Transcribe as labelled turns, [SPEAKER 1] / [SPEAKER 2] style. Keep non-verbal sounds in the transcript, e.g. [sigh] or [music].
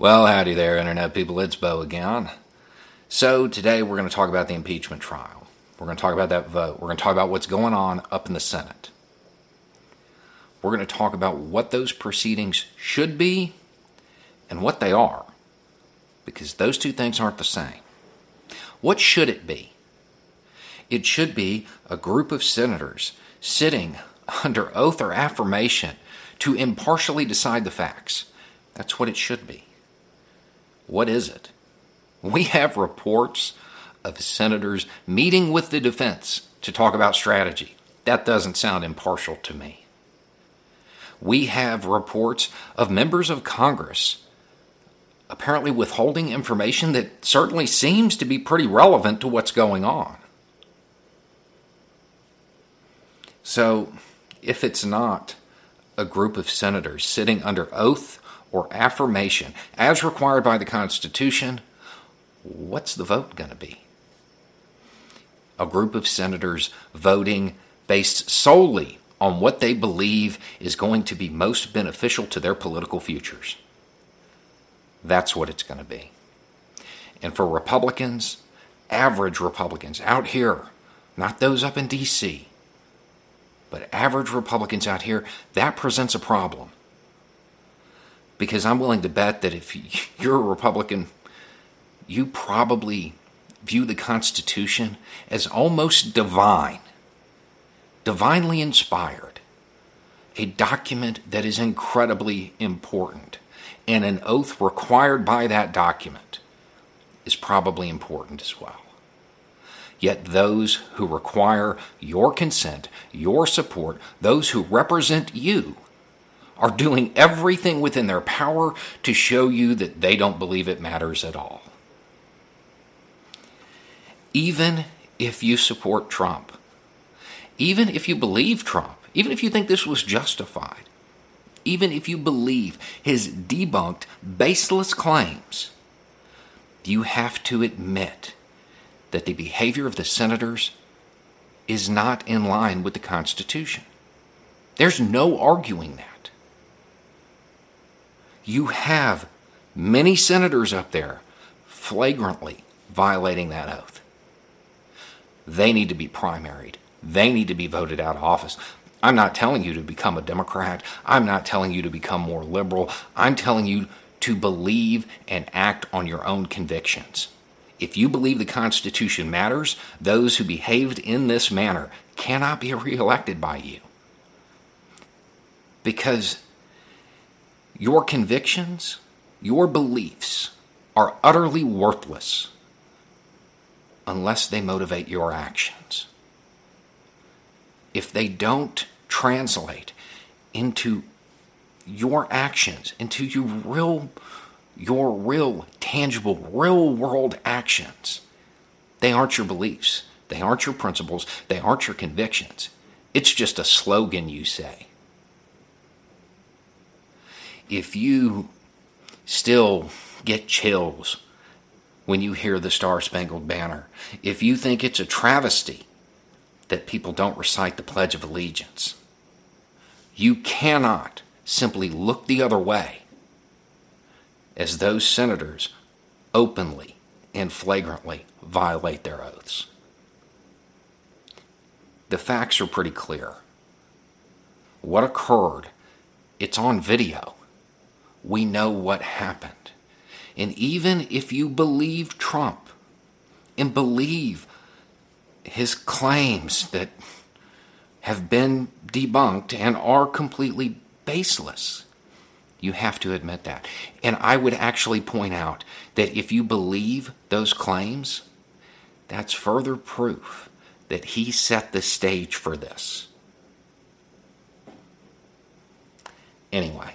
[SPEAKER 1] Well, howdy there, Internet people. It's Bo again. So, today we're going to talk about the impeachment trial. We're going to talk about that vote. We're going to talk about what's going on up in the Senate. We're going to talk about what those proceedings should be and what they are, because those two things aren't the same. What should it be? It should be a group of senators sitting [laughs] under oath or affirmation to impartially decide the facts. That's what it should be. What is it? We have reports of senators meeting with the defense to talk about strategy. That doesn't sound impartial to me. We have reports of members of Congress apparently withholding information that certainly seems to be pretty relevant to what's going on. So, if it's not a group of senators sitting under oath or affirmation as required by the Constitution, what's the vote going to be? A group of senators voting based solely on what they believe is going to be most beneficial to their political futures. That's what it's going to be. And for Republicans, average Republicans out here, not those up in D.C., but average Republicans out here, that presents a problem. Because I'm willing to bet that if you're a Republican, you probably view the Constitution as almost divine, divinely inspired, a document that is incredibly important, and an oath required by that document is probably important as well. Yet those who require your consent, your support, those who represent you, are doing everything within their power to show you that they don't believe it matters at all. Even if you support Trump, even if you believe Trump, even if you think this was justified, even if you believe his debunked, baseless claims, you have to admit that the behavior of the senators is not in line with the Constitution. There's no arguing that. You have many senators up there flagrantly violating that oath. They need to be primaried. They need to be voted out of office. I'm not telling you to become a Democrat. I'm not telling you to become more liberal. I'm telling you to believe and act on your own convictions. If you believe the Constitution matters, those who behaved in this manner cannot be [laughs] reelected by you. Because your convictions, your beliefs are utterly worthless unless they motivate your actions. If they don't translate into your actions, into your real your real, tangible, real world actions. They aren't your beliefs. They aren't your principles. They aren't your convictions. It's just a slogan you say. If you still get chills when you hear the Star Spangled Banner, if you think it's a travesty that people don't recite the Pledge of Allegiance, you cannot simply look the other way as those senators openly and flagrantly violate their oaths. The facts are pretty clear. What occurred, it's on video. We know what happened. And even if you believe Trump and believe his claims that have been debunked and are completely baseless, you have to admit that. And I would actually point out that if you believe those claims, that's further proof that he set the stage for this. Anyway,